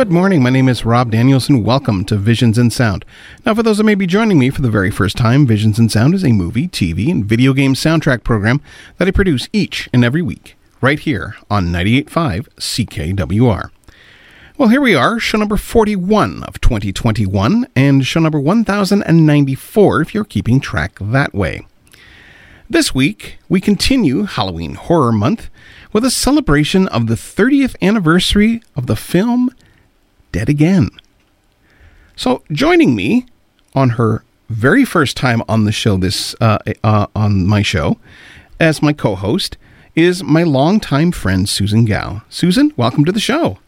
Good morning. My name is Rob Danielson. Welcome to Visions and Sound. Now, for those that may be joining me for the very first time, Visions and Sound is a movie, TV, and video game soundtrack program that I produce each and every week, right here on 98.5 CKWR. Well, here we are, show number 41 of 2021, and show number 1094 if you're keeping track that way. This week, we continue Halloween Horror Month with a celebration of the 30th anniversary of the film dead again. So, joining me on her very first time on the show, this uh, uh, on my show, as my co-host, is my longtime friend Susan Gow. Susan, welcome to the show.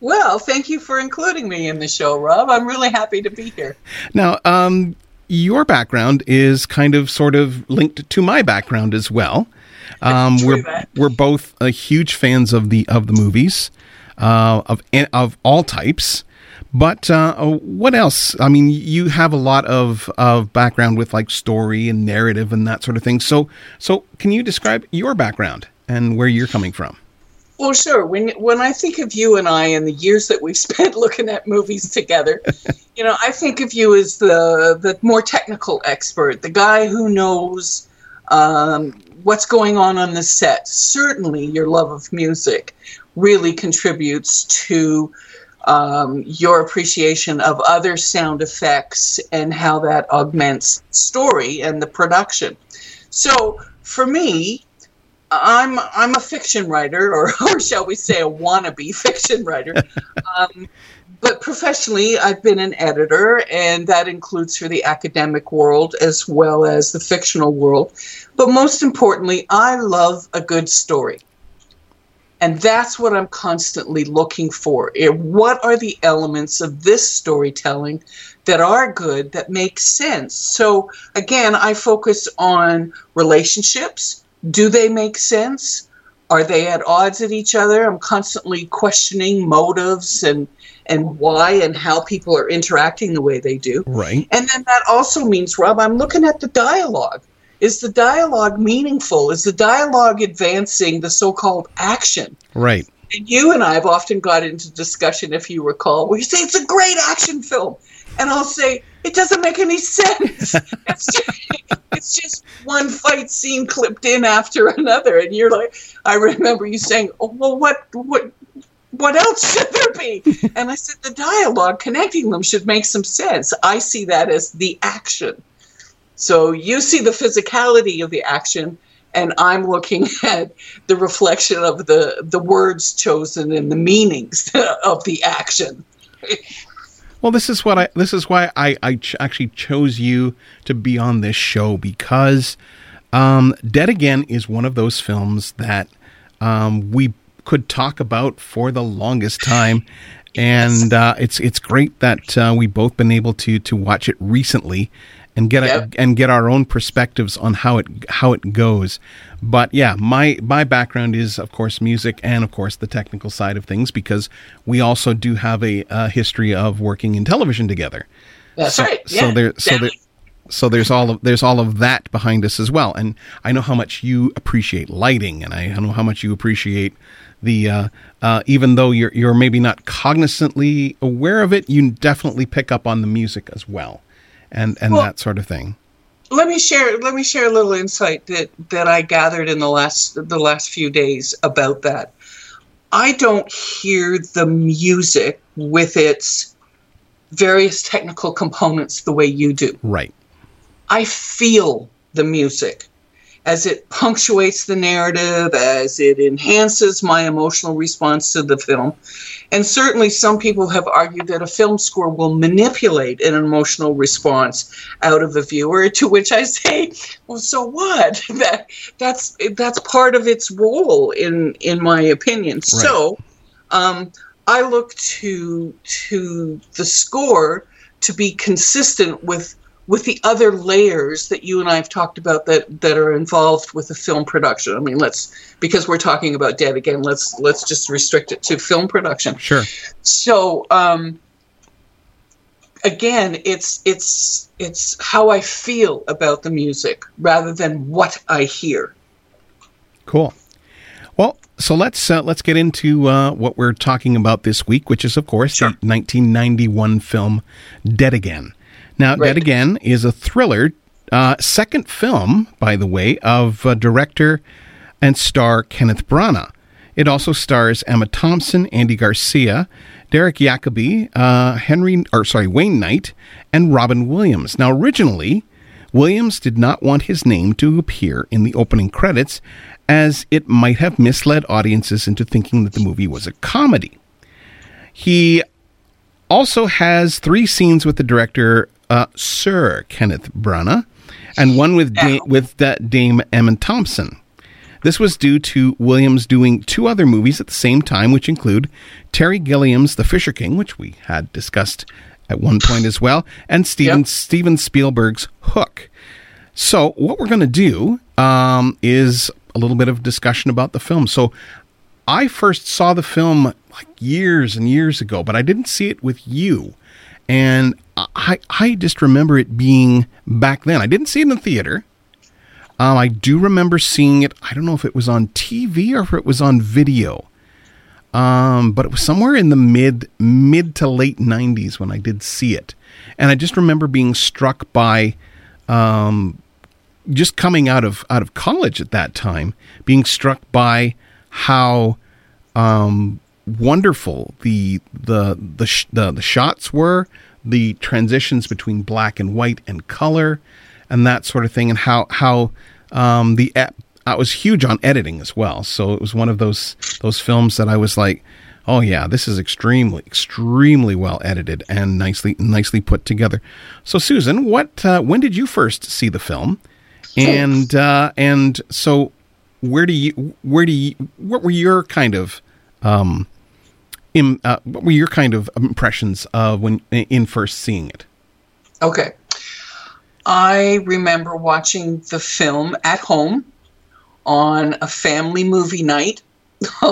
Well, thank you for including me in the show, Rob. I'm really happy to be here. Now, um, your background is kind of sort of linked to my background as well. Um, we're we're both uh, huge fans of the of the movies uh, of of all types. But uh, uh, what else? I mean, you have a lot of, of background with like story and narrative and that sort of thing. So, so can you describe your background and where you're coming from? Well, sure. When when I think of you and I and the years that we've spent looking at movies together, you know, I think of you as the the more technical expert, the guy who knows um, what's going on on the set. Certainly, your love of music really contributes to um, your appreciation of other sound effects and how that augments story and the production. So for me, I'm I'm a fiction writer, or or shall we say, a wannabe fiction writer. Um, but professionally, I've been an editor, and that includes for the academic world as well as the fictional world. But most importantly, I love a good story. And that's what I'm constantly looking for. It, what are the elements of this storytelling that are good, that make sense? So, again, I focus on relationships. Do they make sense? Are they at odds at each other? I'm constantly questioning motives and and why and how people are interacting the way they do. Right. And then that also means, Rob, I'm looking at the dialogue. Is the dialogue meaningful? Is the dialogue advancing the so called action? Right. And you and I have often got into discussion, if you recall, where you say it's a great action film. And I'll say, it doesn't make any sense. it's, just, it's just one fight scene clipped in after another. And you're like, I remember you saying, oh, well, what, what, what else should there be? and I said, the dialogue connecting them should make some sense. I see that as the action. So you see the physicality of the action, and I'm looking at the reflection of the the words chosen and the meanings of the action. well, this is what I. This is why I I ch- actually chose you to be on this show because um, Dead Again is one of those films that um, we could talk about for the longest time. And uh, it's it's great that uh, we've both been able to to watch it recently and get Yep. a, and get our own perspectives on how it how it goes. But yeah, my my background is of course music and of course the technical side of things because we also do have a, a history of working in television together. That's so, right. So there so there so there's all of there's all of that behind us as well. And I know how much you appreciate lighting, and I know how much you appreciate the uh, uh, even though you're you're maybe not cognizantly aware of it, you definitely pick up on the music as well, and and Well- that sort of thing. let me share let me share a little insight that that I gathered in the last the last few days about that. I don't hear the music with its various technical components the way you do. Right. I feel the music as it punctuates the narrative, as it enhances my emotional response to the film. And certainly, some people have argued that a film score will manipulate an emotional response out of a viewer. To which I say, well, so what? That that's that's part of its role, in in my opinion. So, um, I look to to the score to be consistent with with the other layers that you and I have talked about that that are involved with a film production. I mean, let's because we're talking about Dead again. Let's let's just restrict it to film production. Sure. So um, again, it's it's it's how I feel about the music rather than what I hear. Cool. Well, so let's uh, let's get into uh, what we're talking about this week, which is of course Sure. the 1991 film Dead Again. Now, Right. Dead Again is a thriller, uh, second film, by the way, of uh, director and star Kenneth Branagh. It also stars Emma Thompson, Andy Garcia, Derek Jacobi, uh, Henry, or sorry, Wayne Knight, and Robin Williams. Now, originally, Williams did not want his name to appear in the opening credits, as it might have misled audiences into thinking that the movie was a comedy. He also has three scenes with the director uh, Sir Kenneth Branagh, and one with da- with that Dame Emma Thompson. This was due to Williams doing two other movies at the same time, which include Terry Gilliam's The Fisher King, which we had discussed at one point as well, and Steven Yep. Steven Spielberg's Hook. So, what we're going to do um, is a little bit of discussion about the film. So, I first saw the film like years and years ago, but I didn't see it with you. And I, I just remember it being back then. I didn't see it in the theater. Um, I do remember seeing it. I don't know if it was on TV or if it was on video. Um, but it was somewhere in the mid mid to late '90s when I did see it, and I just remember being struck by, um, just coming out of out of college at that time, being struck by how um, wonderful the the the, sh- the the shots were, the transitions between black and white and color, and that sort of thing, and how how um, the I was huge on editing as well. So it was one of those those films that I was like, oh yeah, this is extremely extremely well edited and nicely nicely put together. So Susan, what uh, when did you first see the film? And uh, and so where do you where do you what were your kind of um Im, uh, what were your kind of impressions of when in first seeing it? Okay. I remember watching the film at home on a family movie night,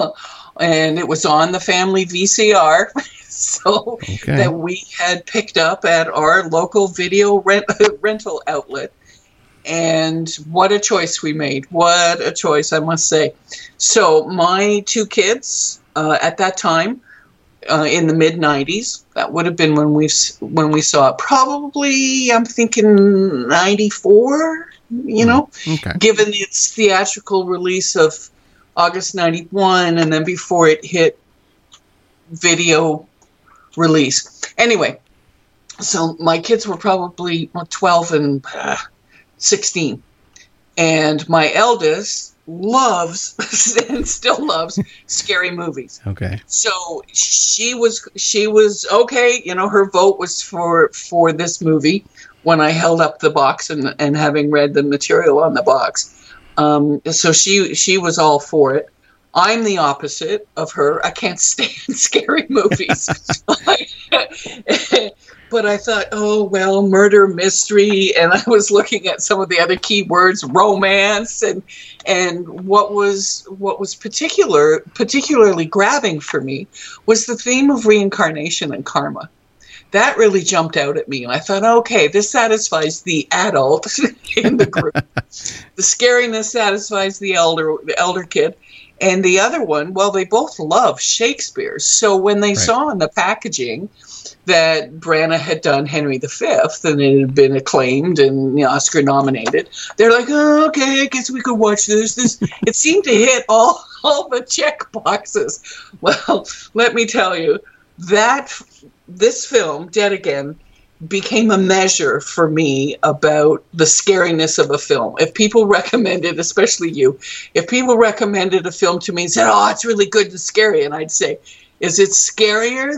and it was on the family VCR. So Okay. that we had picked up at our local video rent- rental outlet. And what a choice we made. What a choice, I must say. So, my two kids uh, at that time, uh, in the mid 90s, that would have been when we when we saw it. Probably, I'm thinking 94, you know, Okay. given its theatrical release of August 91 and then before it hit video release. Anyway, so my kids were probably 12 and uh, 16. And my eldest loves and still loves scary movies. Okay. So she was she was okay, you know, her vote was for for this movie when I held up the box and and having read the material on the box. Um, so she she was all for it. I'm the opposite of her. I can't stand scary movies. but I thought, oh well, murder mystery, and I was looking at some of the other keywords, romance, and and what was what was particular particularly grabbing for me was the theme of reincarnation and karma. That really jumped out at me, and I thought, okay, this satisfies the adult in the group. the scariness satisfies the elder the elder kid and the other one, well, they both love Shakespeare. So when they right. saw in the packaging that Branagh had done Henry V and it had been acclaimed and you know, Oscar nominated, they're like, oh, okay, I guess we could watch this. This it seemed to hit all all the check boxes. Well, let me tell you that this film, Dead Again, became a measure for me about the scariness of a film. If people recommended, especially you, if people recommended a film to me and said, "Oh, it's really good and scary," and I'd say, "Is it scarier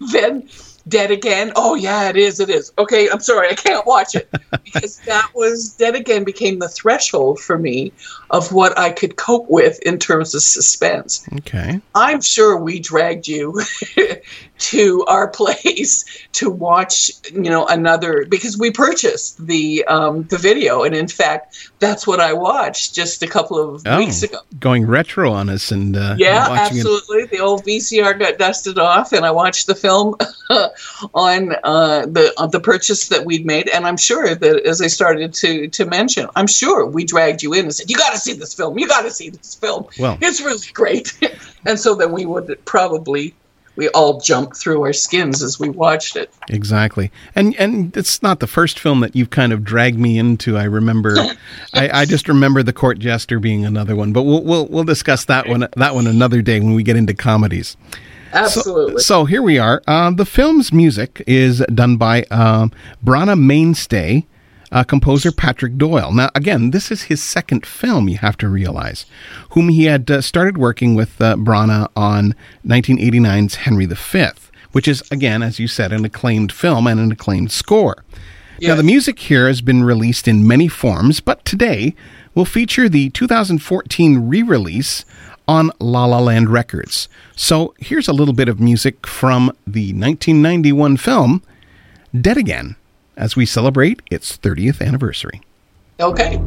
than Dead Again. Oh yeah, it is. It is. Okay, I'm sorry, I can't watch it because that was Dead Again became the threshold for me of what I could cope with in terms of suspense. Okay. I'm sure we dragged you to our place to watch, you know, another because we purchased the um, the video, and in fact, that's what I watched just a couple of oh, weeks ago. Going retro on us and uh, yeah, absolutely. It. The old VCR got dusted off, and I watched the film on uh, the on the purchase that we'd made, and I'm sure that as I started to to mention, I'm sure we dragged you in and said, "You got to see this film. You got to see this film. Well, it's really great." and so then we would probably we all jumped through our skins as we watched it. Exactly, and and it's not the first film that you've kind of dragged me into. I remember, I, I, just remember the Court Jester being another one, but we'll we'll we'll discuss that one that one another day when we get into comedies. Absolutely. So, so here we are. Uh, the film's music is done by um, Branagh mainstay uh, composer Patrick Doyle. Now, again, this is his second film, you have to realize, whom he had uh, started working with uh, Branagh on 1989's Henry V, which is, again, as you said, an acclaimed film and an acclaimed score. Yes. Now, the music here has been released in many forms, but today will feature the 2014 re release on La La Land Records. So here's a little bit of music from the 1991 film Dead Again as we celebrate its 30th anniversary. Okay.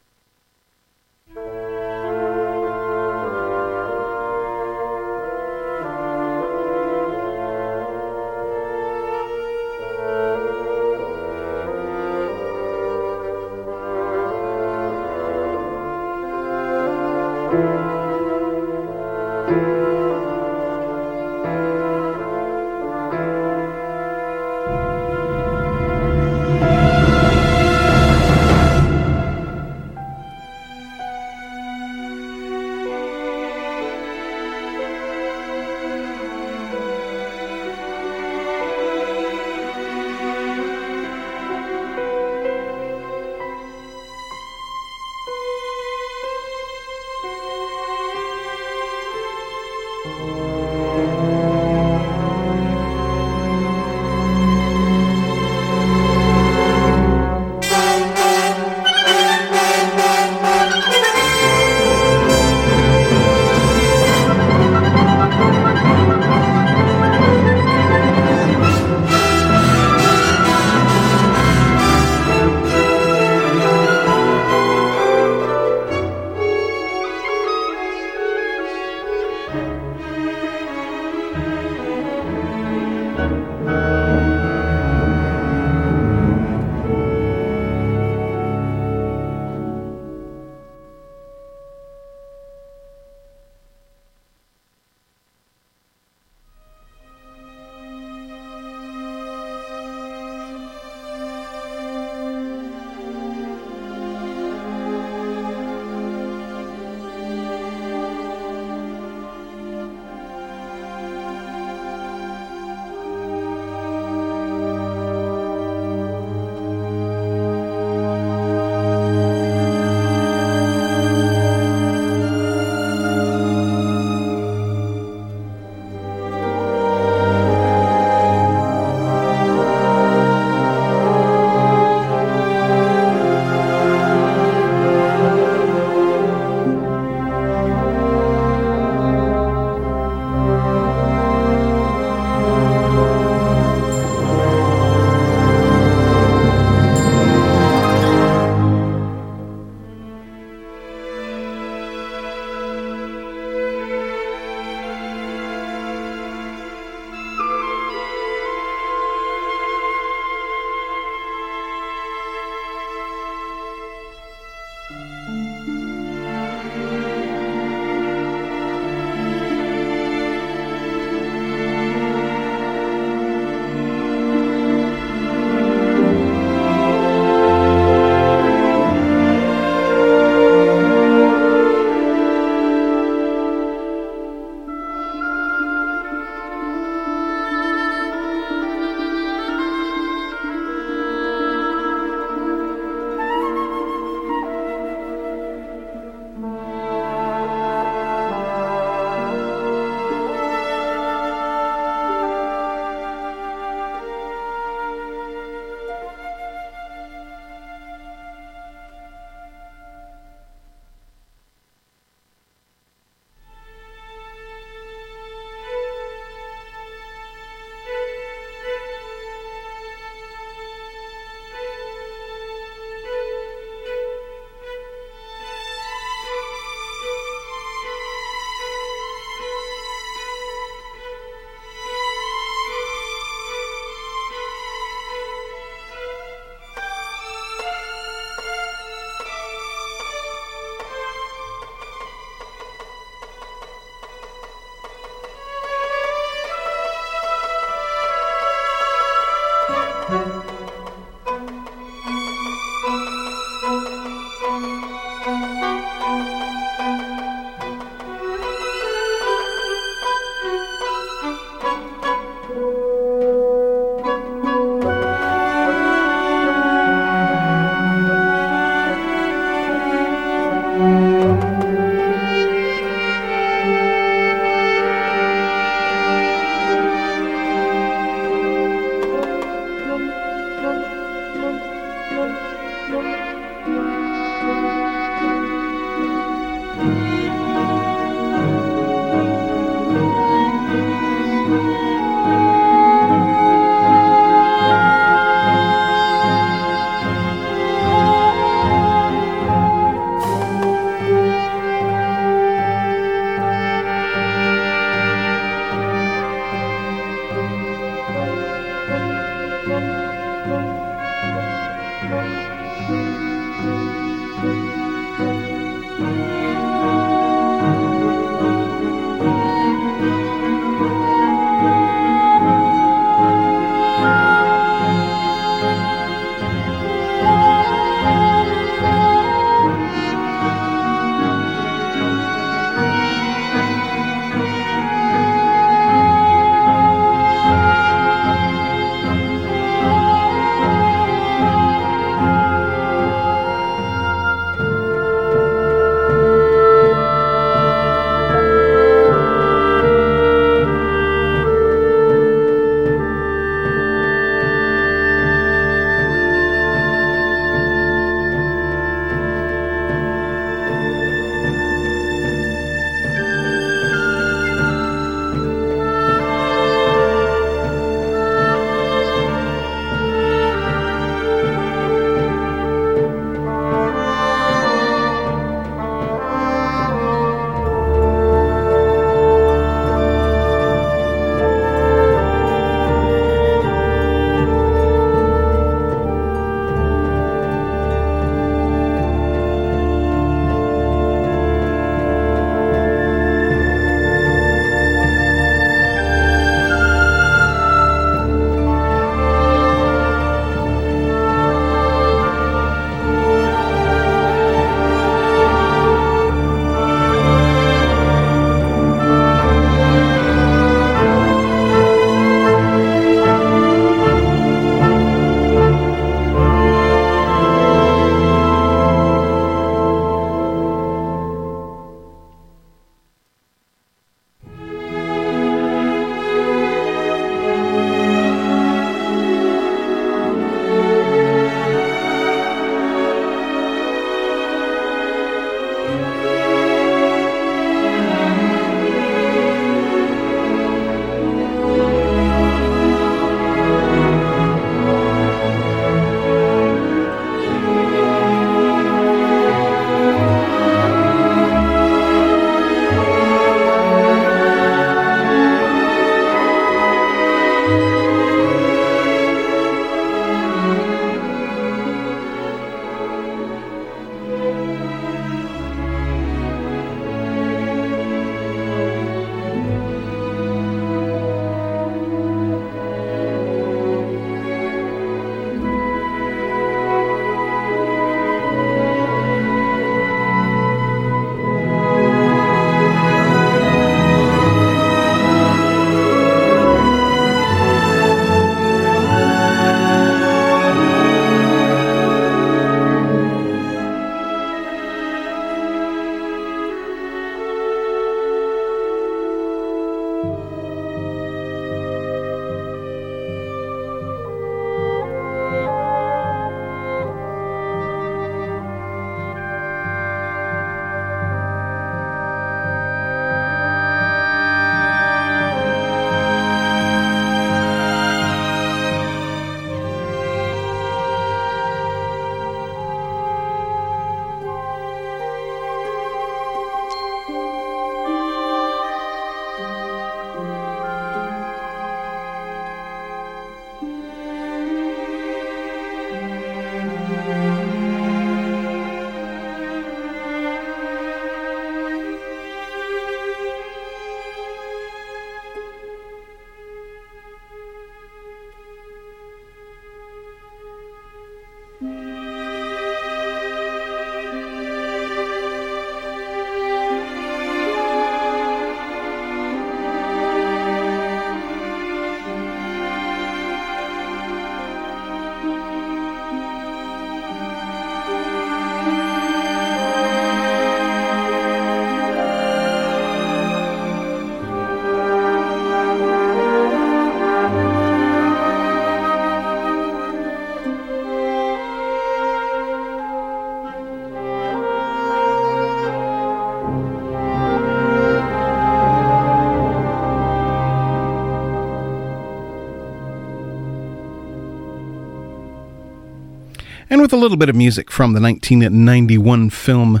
With a little bit of music from the 1991 film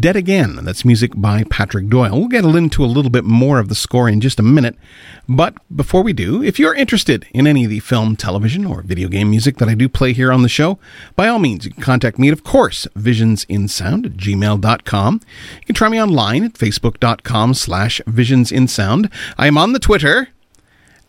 Dead Again. That's music by Patrick Doyle. We'll get into a little bit more of the score in just a minute. But before we do, if you're interested in any of the film, television, or video game music that I do play here on the show, by all means, you can contact me at, of course, visionsinsound at gmail.com. You can try me online at facebook.com slash visionsinsound. I am on the Twitter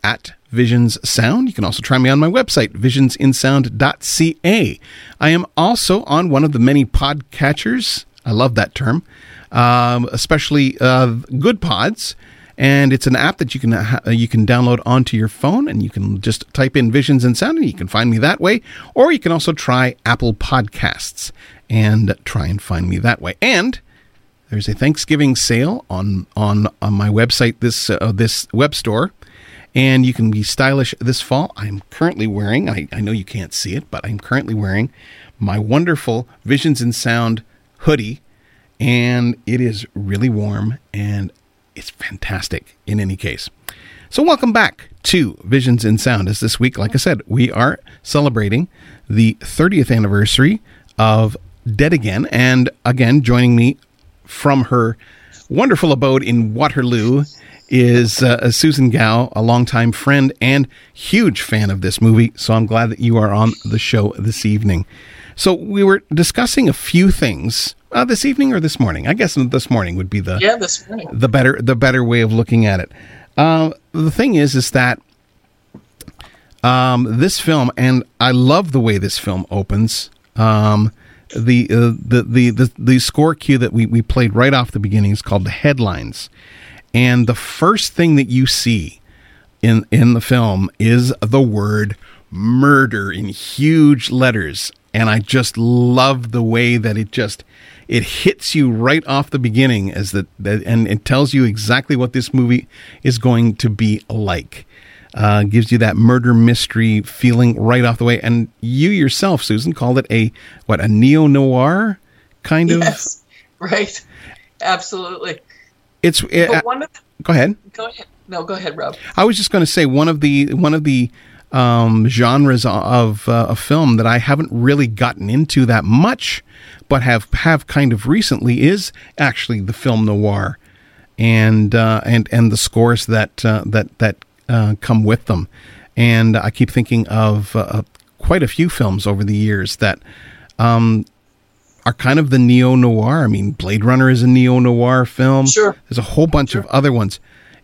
at Visions Sound. You can also try me on my website, visionsinsound.ca. I am also on one of the many podcatchers I love that term, um, especially uh, Good Pods. And it's an app that you can you can download onto your phone, and you can just type in Visions in Sound, and you can find me that way. Or you can also try Apple Podcasts and try and find me that way. And there's a Thanksgiving sale on on on my website this uh, this web store, and you can be stylish this fall. I'm currently wearing I, I know you can't see it, but I'm currently wearing my wonderful Visions in Sound hoodie, and it is really warm and it's fantastic in any case. So, welcome back to Visions in Sound. As this week, like I said, we are celebrating the 30th anniversary of Dead Again, and again, joining me from her wonderful abode in Waterloo is uh, Susan Gao, a longtime friend and huge fan of this movie. So I'm glad that you are on the show this evening. So we were discussing a few things uh, this evening or this morning. I guess this morning would be the yeah this morning the better the better way of looking at it. Uh, the thing is, is that um, this film, and I love the way this film opens. Um, the, uh, the the the the score cue that we we played right off the beginning is called the headlines, and the first thing that you see in in the film is the word murder in huge letters and I just love the way that it just it hits you right off the beginning as that, that and it tells you exactly what this movie is going to be like. Uh, gives you that murder mystery feeling right off the way, and you yourself, Susan, called it a what a neo noir kind of. Yes, right. Absolutely. It's it, uh, one of the, go ahead. Go ahead. No, go ahead, Rob. I was just going to say one of the one of the um, genres of uh, a film that I haven't really gotten into that much, but have have kind of recently is actually the film noir, and uh, and and the scores that uh, that that uh, come with them, and I keep thinking of uh, quite a few films over the years that. Um, are kind of the neo noir. I mean, Blade Runner is a neo noir film. Sure. There's a whole bunch sure. of other ones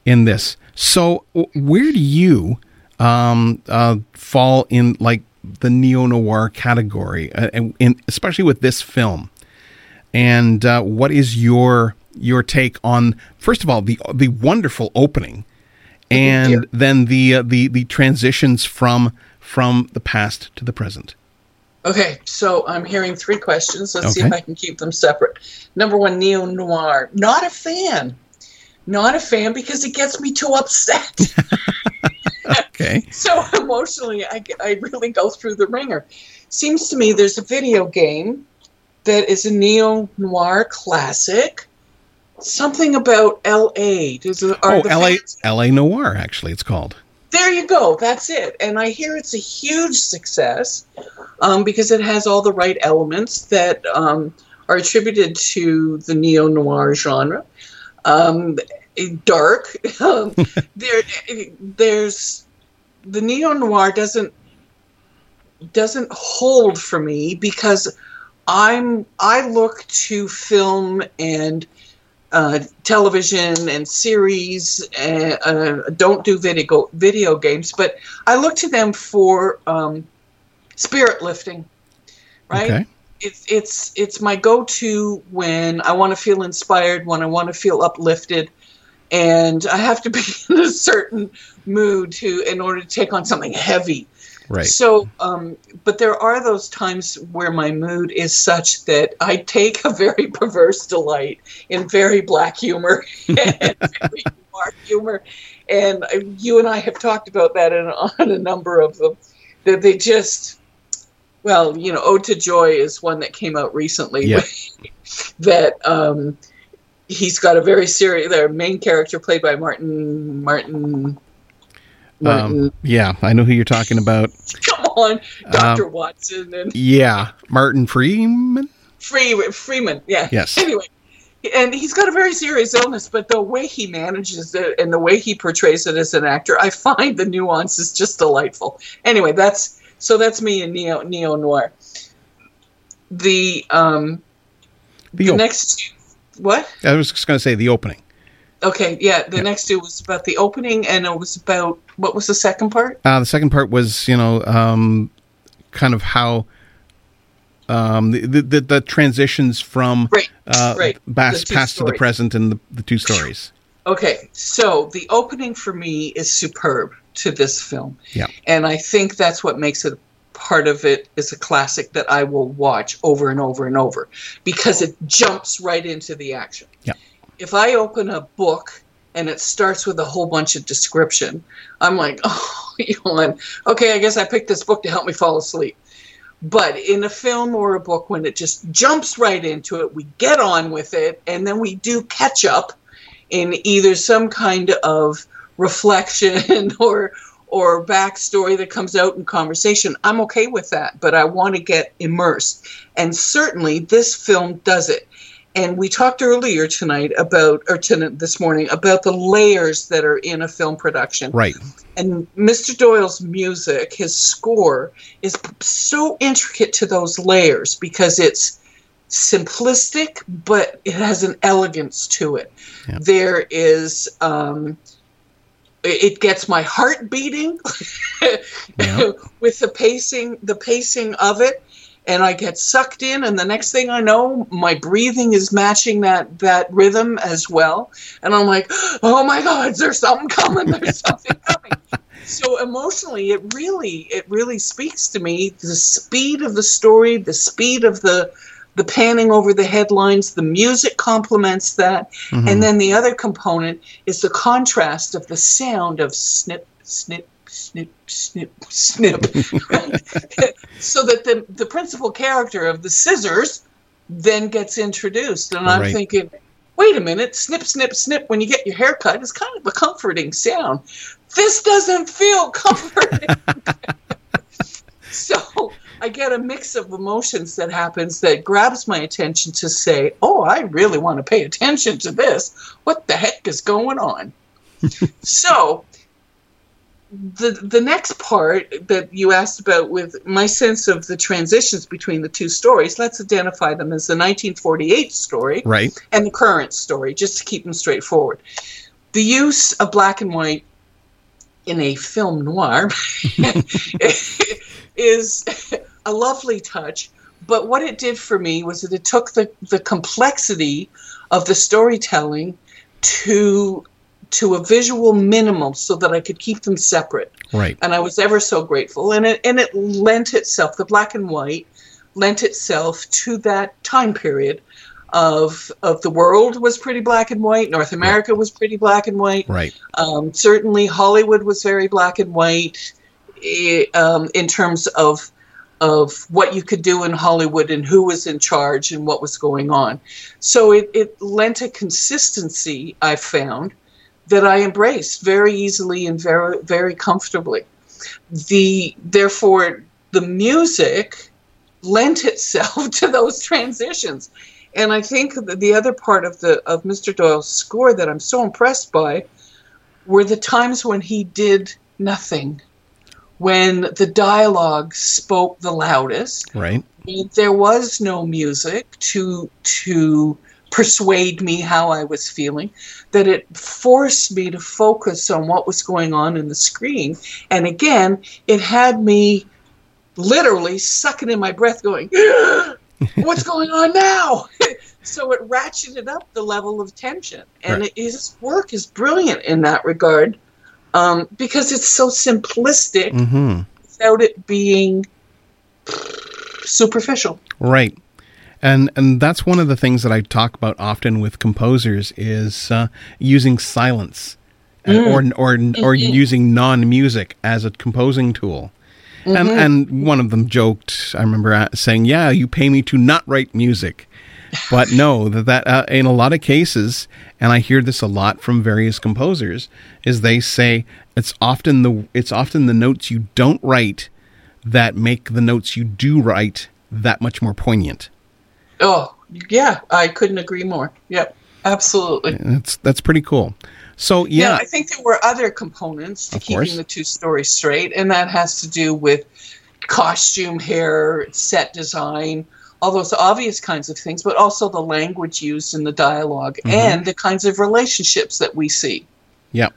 in this. So, where do you um, uh, fall in like the neo noir category, uh, and, and, especially with this film. And uh, what is your your take on first of all the the wonderful opening, and then the uh, the the transitions from from the past to the present? Okay, so I'm hearing three questions. Let's okay. see if I can keep them separate. Number one, neo noir. Not a fan. Not a fan because it gets me too upset. okay. So emotionally, I, I really go through the ringer. Seems to me there's a video game that is a neo noir classic. Something about L.A. Does it, oh, L.A. L.A. Noire. Actually, it's called. There you go. That's it. And I hear it's a huge success um, because it has all the right elements that um, are attributed to the neo noir genre. Um, dark. Um, there, there's the neo noir doesn't doesn't hold for me because I'm I look to film and uh, television and series. Uh, uh, don't do video video games, but I look to them for um, spirit lifting. Right. Okay. It's it's it's my go-to when I want to feel inspired, when I want to feel uplifted, and I have to be in a certain mood to in order to take on something heavy. Right. So, um, but there are those times where my mood is such that I take a very perverse delight in very black humor and very dark humor, and you and I have talked about that in, on a number of them. That they just, well, you know, "Ode to Joy" is one that came out recently. Yeah. that um, he's got a very serious. Their main character played by Martin Martin. Um, yeah, I know who you're talking about. Come on, Doctor um, Watson and yeah, Martin Freeman. Free Freeman, yeah. Yes. Anyway, and he's got a very serious illness, but the way he manages it and the way he portrays it as an actor, I find the nuances just delightful. Anyway, that's so that's me in neo neo noir. The um, the, the op- next what? I was just going to say the opening. Okay, yeah. The next two was about the opening, and it was about what was the second part? Uh, the second part was, you know, um, kind of how um, the, the, the transitions from right, uh, right. past, past to the present and the, the two stories. Okay, so the opening for me is superb to this film. Yeah. And I think that's what makes it part of it is a classic that I will watch over and over and over because it jumps right into the action. Yeah if I open a book and it starts with a whole bunch of description, I'm like, oh, you know, okay, I guess I picked this book to help me fall asleep. But in a film or a book, when it just jumps right into it, we get on with it, and then we do catch up in either some kind of reflection or or backstory that comes out in conversation. I'm okay with that, but I want to get immersed. And certainly this film does it. And we talked earlier tonight about, or tonight, this morning, about the layers that are in a film production. Right. And Mr. Doyle's music, his score, is so intricate to those layers because it's simplistic, but it has an elegance to it. Yeah. There is. Um, it gets my heart beating yeah. with the pacing the pacing of it and I get sucked in, and the next thing I know, my breathing is matching that that rhythm as well, and I'm like, oh my God, there's something coming, there's something coming. So emotionally, it really it really speaks to me. The speed of the story, the speed of the the panning over the headlines, the music complements that, mm-hmm. and then the other component is the contrast of the sound of snip, snip, snip, snip, snip, so that the the principal character of the scissors then gets introduced, and I'm right. thinking, wait a minute, snip, snip, snip. When you get your hair cut, is kind of a comforting sound. This doesn't feel comforting. so I get a mix of emotions that happens that grabs my attention to say, oh, I really want to pay attention to this. What the heck is going on? so the the next part that you asked about with my sense of the transitions between the two stories let's identify them as the 1948 story right. and the current story just to keep them straightforward. The use of black and white in a film noir is a lovely touch but what it did for me was that it took the, the complexity of the storytelling to to a visual minimum so that I could keep them separate. Right. And I was ever so grateful. And it and it lent itself, the black and white lent itself to that time period of of the world was pretty black and white. North America right. was pretty black and white. Right. Um, certainly Hollywood was very black and white eh, um, in terms of of what you could do in Hollywood and who was in charge and what was going on. So it, it lent a consistency, I found, that I embraced very easily and very very comfortably. The therefore the music lent itself to those transitions. And I think that the other part of the of Mr. Doyle's score that I'm so impressed by were the times when he did nothing, when the dialogue spoke the loudest. Right. There was no music to to persuade me how I was feeling, that it forced me to focus on what was going on in the screen. And again, it had me literally sucking in my breath, going, What's going on now? so it ratcheted up the level of tension. And right. it, his work is brilliant in that regard um, because it's so simplistic mm-hmm. without it being superficial. Right and and that's one of the things that I talk about often with composers is uh, using silence uh, mm. or or or mm-hmm. using non music as a composing tool. Mm-hmm. And and one of them joked. I remember saying, "Yeah, you pay me to not write music." but no, that that uh, in a lot of cases, and I hear this a lot from various composers, is they say it's often the it's often the notes you don't write that make the notes you do write that much more poignant. Oh, yeah, I couldn't agree more. Yep, absolutely. That's that's pretty cool. So yeah, yeah I think there were other components to keeping course. the two stories straight, and that has to do with costume, hair, set design, all those obvious kinds of things, but also the language used in the dialog mm-hmm. and the kinds of relationships that we see. Yeah.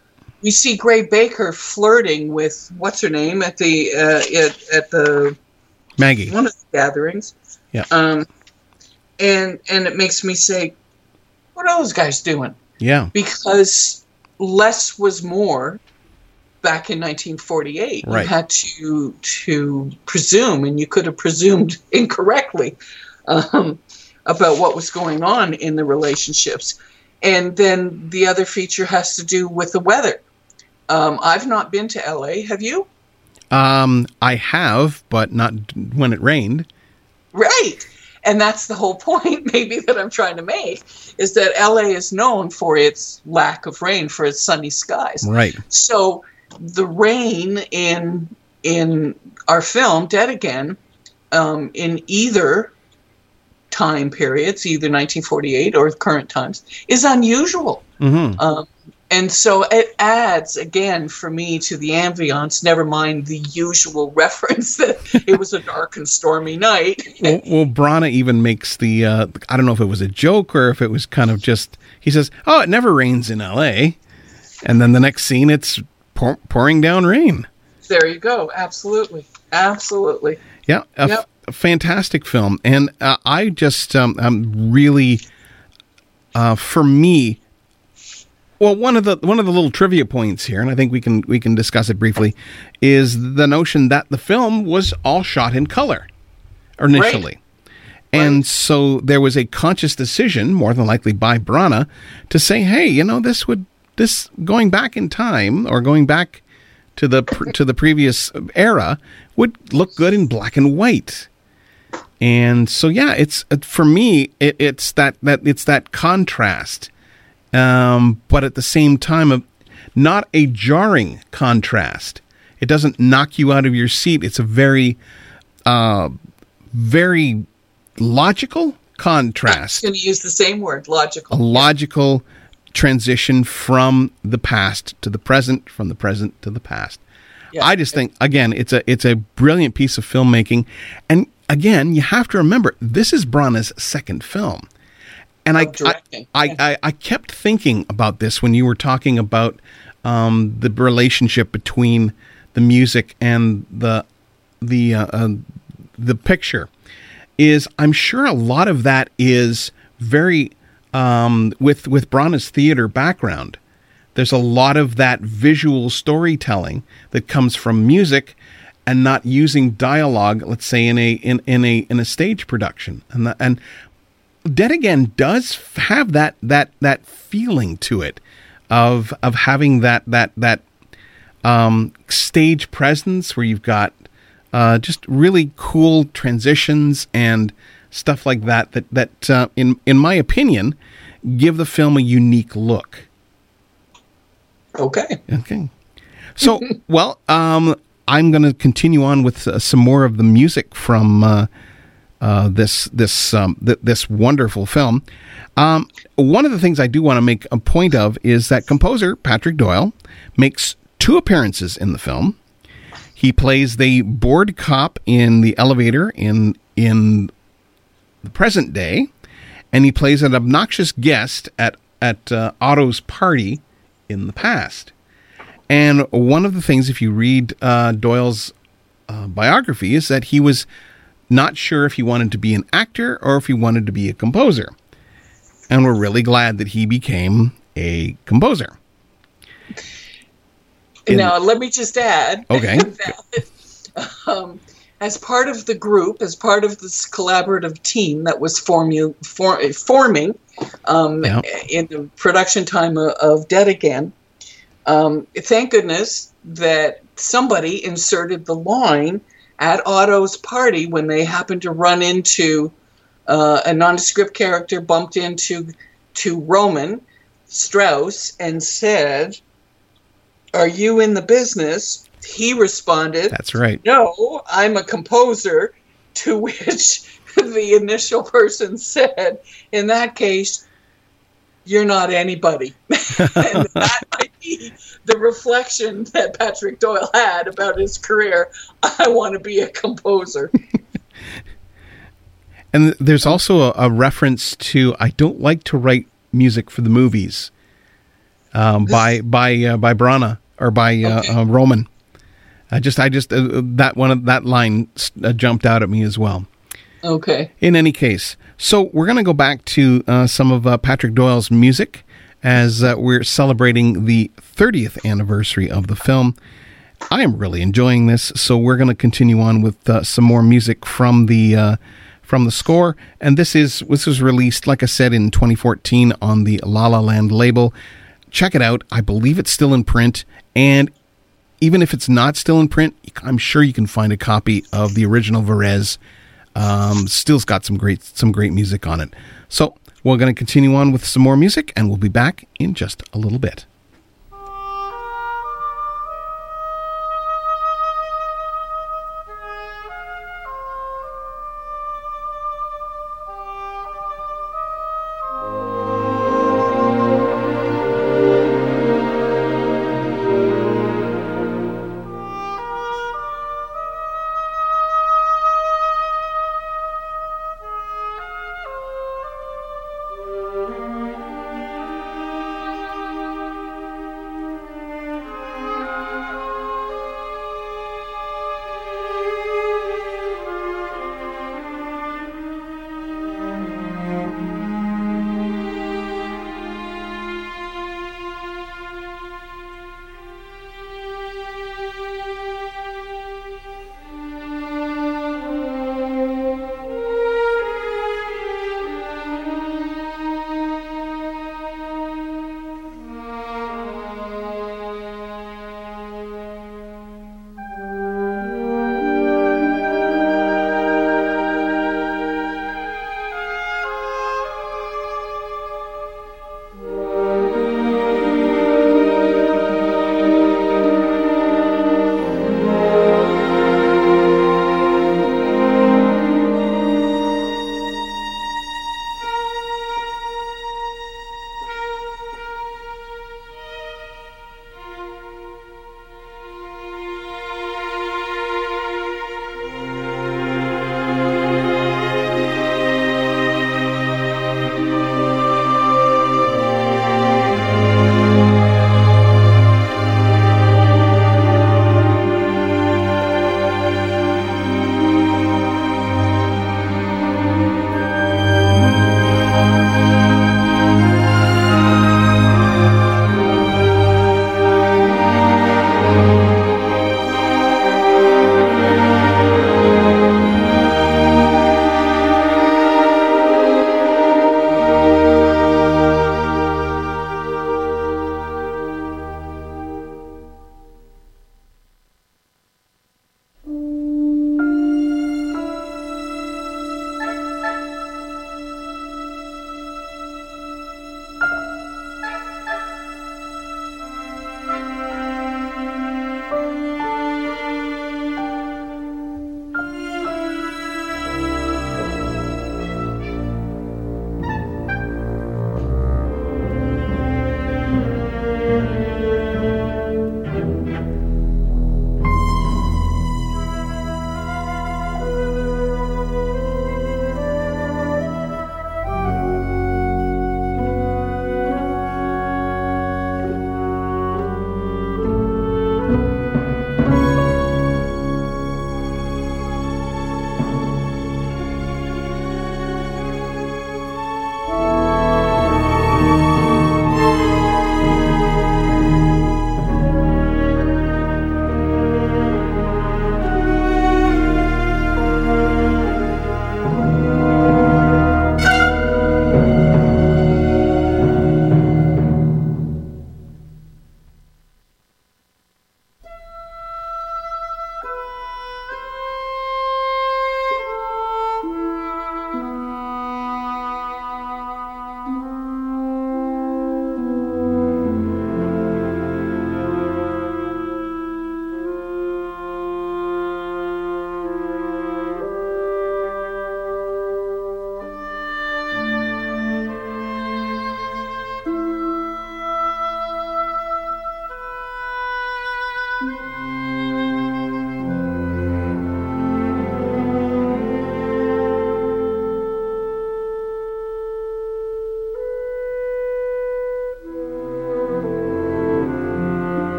We see Gray Baker flirting with what's her name at the uh, at, at the Maggie one of the gatherings. Yeah. Um, and and it makes me say, what are those guys doing? Yeah. Because less was more back in 1948. Right. You had to to presume, and you could have presumed incorrectly um, about what was going on in the relationships. And then the other feature has to do with the weather. Um, I've not been to LA. Have you? Um, I have, but not when it rained. Right. And that's the whole point, maybe, that I'm trying to make, is that LA is known for its lack of rain, for its sunny skies. Right. So the rain in in our film Dead Again, um, in either time periods, either 1948 or current times, is unusual. Mm-hmm. Um, and so it adds again for me to the ambiance. Never mind the usual reference that it was a dark and stormy night. well, well, Branagh even makes the uh, I don't know if it was a joke or if it was kind of just he says, "Oh, it never rains in L.A." And then the next scene, it's pour, pouring down rain. There you go. Absolutely, absolutely. Yeah, a, yep. f- a fantastic film, and uh, I just um, I'm really, uh, for me, well, one of the one of the little trivia points here, and I think we can we can discuss it briefly, is the notion that the film was all shot in color initially. Right. And right. so there was a conscious decision, more than likely by Branagh, to say, "Hey, you know, this would this going back in time or going back to the to the previous era would look good in black and white." And so, yeah, it's for me, it, it's that that it's that contrast um, but at the same time, not a jarring contrast. It doesn't knock you out of your seat. It's a very, uh, very logical contrast. I'm going to use the same word, logical. A logical transition from the past to the present, from the present to the past. Yeah. I just think again, it's a it's a brilliant piece of filmmaking, and again, you have to remember this is Branagh's second film and I, I, I, I, kept thinking about this when you were talking about um, the relationship between the music and the the uh, uh, the picture. Is I'm sure a lot of that is very um, with with Branagh's theater background. There's a lot of that visual storytelling that comes from music and not using dialogue let's say in a in, in a in a stage production and the, and Dead Again does have that that that feeling to it of of having that that that um, stage presence where you've got uh, just really cool transitions and stuff like that that that uh, in in my opinion give the film a unique look. Okay. Okay. So, well, um, I'm going to continue on with uh, some more of the music from uh, uh, this this um, th- this wonderful film. Um, one of the things I do want to make a point of is that composer Patrick Doyle makes two appearances in the film. He plays the bored cop in the elevator in in the present day, and he plays an obnoxious guest at at uh, Otto's party in the past. And one of the things, if you read uh, Doyle's uh, biography, is that he was not sure if he wanted to be an actor or if he wanted to be a composer. And we're really glad that he became a composer. In, now, let me just add okay. that um, as part of the group, as part of this collaborative team that was formu- for, forming um, yeah. in the production time of, of Dead Again, um, thank goodness that somebody inserted the line at Otto's party when they happened to run into uh, a nondescript character bumped into to Roman Strauss and said, "Are you in the business?" He responded, That's right. "No, I'm a composer." To which the initial person said, "In that case, you're not anybody." and that might be the reflection that Patrick Doyle had about his career. I want to be a composer. And there's also a, a reference to I don't like to write music for the movies um, by by uh, by Branagh or by uh, Okay. uh, Roman. I just I just uh, that one that line uh, jumped out at me as well. Okay. In any case, so we're going to go back to uh, some of uh, Patrick Doyle's music as uh, we're celebrating the 30th anniversary of the film. I am really enjoying this, so we're going to continue on with uh, some more music from the uh, from the score. And this is this was released, like I said, in 2014 on the La La Land label. Check it out. I believe it's still in print, and even if it's not still in print, I'm sure you can find a copy of the original Varese. Um, still's got some great some great music on it. So we're going to continue on with some more music, and we'll be back in just a little bit.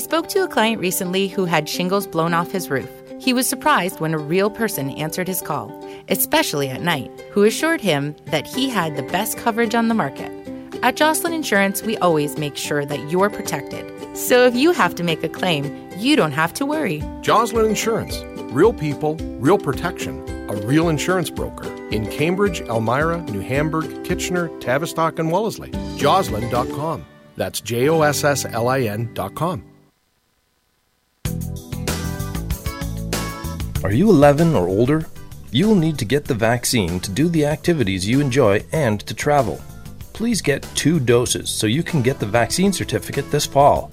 Spoke to a client recently who had shingles blown off his roof. He was surprised when a real person answered his call, especially at night, who assured him that he had the best coverage on the market. At Josslin Insurance, we always make sure that you're protected. So if you have to make a claim, you don't have to worry. Josslin Insurance. Real people, real protection. A real insurance broker. In Cambridge, Elmira, New Hamburg, Kitchener, Tavistock, and Wellesley. Josslin.com. That's J O S S L I N.com. Are you 11 or older? You will need to get the vaccine to do the activities you enjoy and to travel. Please get two doses so you can get the vaccine certificate this fall.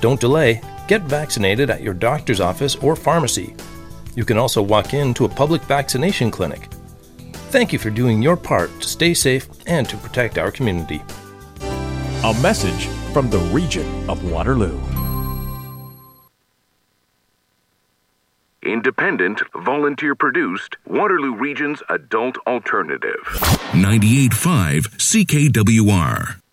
Don't delay, get vaccinated at your doctor's office or pharmacy. You can also walk in to a public vaccination clinic. Thank you for doing your part to stay safe and to protect our community. A message from the region of Waterloo. Independent, volunteer produced, Waterloo Region's adult alternative. 98.5 CKWR.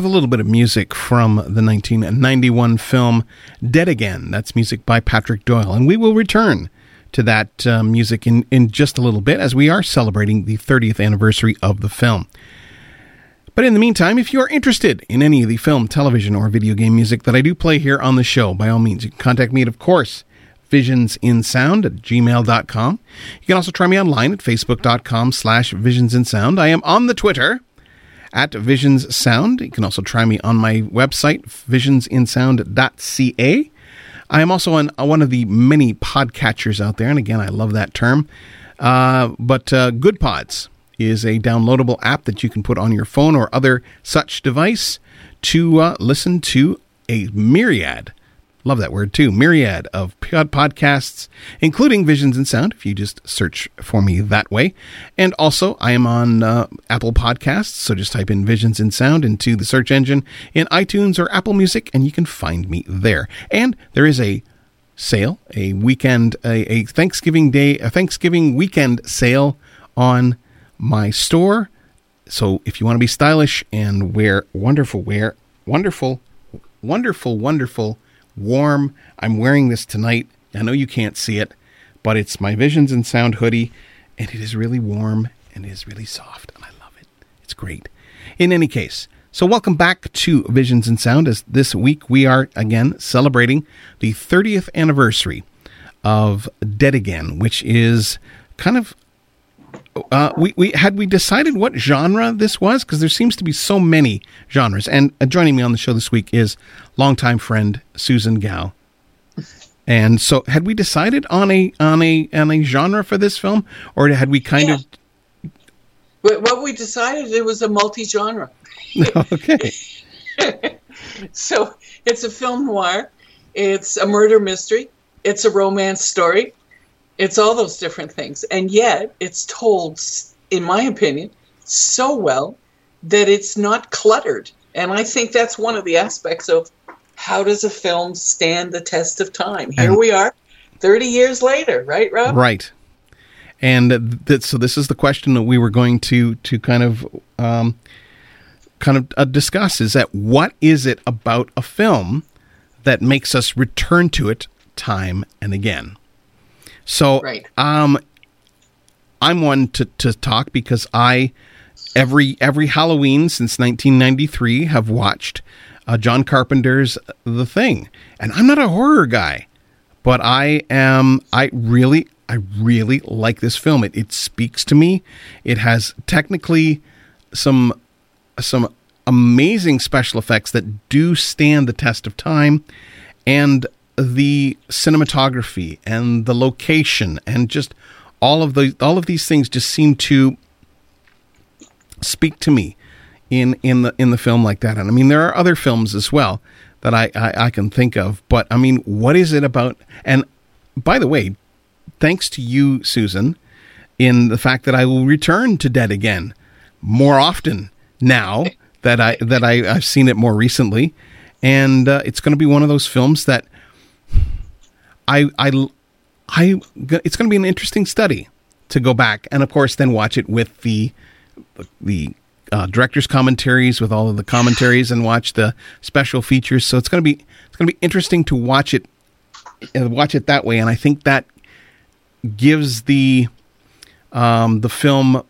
With a little bit of music from the 1991 film Dead Again. That's music by Patrick Doyle. And we will return to that uh, music in, in just a little bit as we are celebrating the 30th anniversary of the film. But in the meantime, if you are interested in any of the film, television, or video game music that I do play here on the show, by all means, you can contact me at, of course, visionsinsound at gmail.com. You can also try me online at facebook.com slash visionsinsound. I am on the Twitter at visionssound. You can also try me on my website, visionsinsound.ca. I am also on one of the many podcatchers out there, and again, I love that term. Uh, but uh, Goodpods is a downloadable app that you can put on your phone or other such device to uh, listen to a myriad Love that word too. Myriad of podcasts, including Visions in Sound, if you just search for me that way. And also, I am on uh, Apple Podcasts, so just type in Visions in Sound into the search engine in iTunes or Apple Music, and you can find me there. And there is a sale, a weekend, a, a Thanksgiving Day, a Thanksgiving weekend sale on my store. So if you want to be stylish and wear wonderful, wear wonderful, wonderful, wonderful warm. I'm wearing this tonight. I know you can't see it, but it's my Visions in Sound hoodie, and it is really warm and it is really soft, and I love it. It's great. In any case, so welcome back to Visions in Sound. As this week we are again celebrating the 30th anniversary of Dead Again, which is kind of uh, we, we had we decided what genre this was because there seems to be so many genres. And uh, joining me on the show this week is longtime friend Susan Gao. And so, had we decided on a on a on a genre for this film, or had we kind yeah. of? What we decided it was a multi-genre. okay. so it's a film noir. It's a murder mystery. It's a romance story. It's all those different things. And yet it's told, in my opinion, so well that it's not cluttered. And I think that's one of the aspects of how does a film stand the test of time? Here and, we are, 30 years later, right, Rob? Right. And so this is the question that we were going to to kind of um, kind of uh, discuss is that what is it about a film that makes us return to it time and again? So, right. um, I'm one to, to talk because I every every Halloween since 1993 have watched uh, John Carpenter's The Thing, and I'm not a horror guy, but I am. I really I really like this film. It it speaks to me. It has technically some some amazing special effects that do stand the test of time, and the cinematography and the location and just all of the all of these things just seem to speak to me in in the in the film like that. And I mean, there are other films as well that I, I, I can think of, but I mean, what is it about? And by the way, thanks to you, Susan, in the fact that I will return to Dead again more often now that I that I, I've seen it more recently, and uh, it's going to be one of those films that I, I, I, it's going to be an interesting study to go back and, of course, then watch it with the the uh, director's commentaries, with all of the commentaries, and watch the special features. So it's going to be it's going to be interesting to watch it uh, watch it that way, and I think that gives the um, the film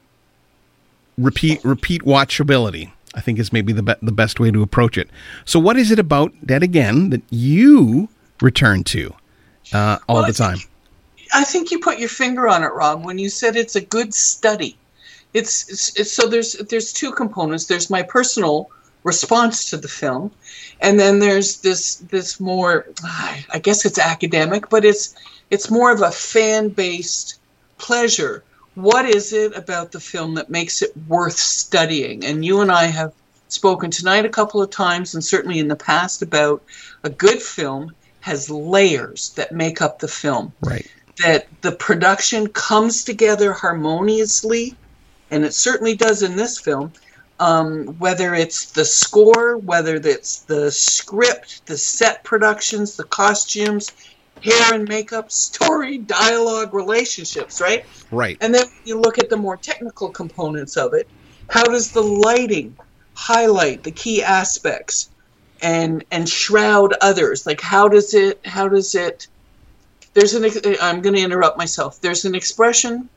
repeat repeat watchability. I think is maybe the be- the best way to approach it. So, what is it about Dead Again that you return to? Uh, all well, the time. I think you put your finger on it, Rob, when you said it's a good study. It's, it's, it's so there's there's two components. There's my personal response to the film, and then there's this this more I guess it's academic, but it's it's more of a fan based pleasure. What is it about the film that makes it worth studying? And you and I have spoken tonight a couple of times, and certainly in the past about a good film has layers that make up the film. Right. That the production comes together harmoniously, and it certainly does in this film. Um, whether it's the score, whether it's the script, the set productions, the costumes, hair and makeup, story, dialogue, relationships, right? Right. And then you look at the more technical components of it. How does the lighting, highlight the key aspects and and shroud others. Like how does it how does it there's an i'm going to interrupt myself. There's an expression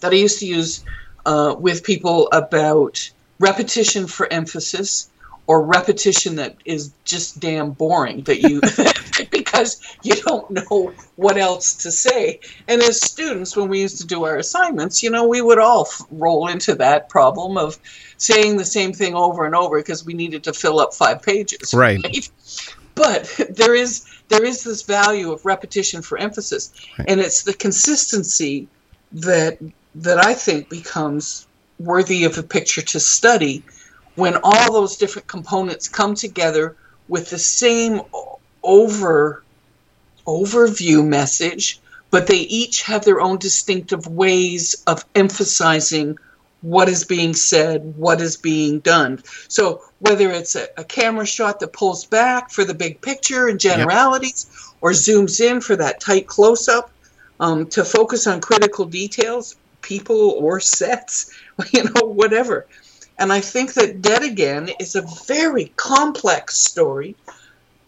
that i used to use uh, with people about repetition for emphasis or repetition that is just damn boring that you because you don't know what else to say. And as students when we used to do our assignments you know we would all f- roll into that problem of saying the same thing over and over because we needed to fill up five pages Right. but there is there is this value of repetition for emphasis. And it's the consistency that that I think becomes worthy of a picture to study when all those different components come together with the same over overview message but they each have their own distinctive ways of emphasizing what is being said, what is being done. So whether it's a, a camera shot that pulls back for the big picture and generalities, or zooms in for that tight close up, um, to focus on critical details, people or sets, you know, whatever. And I think that Dead Again is a very complex story,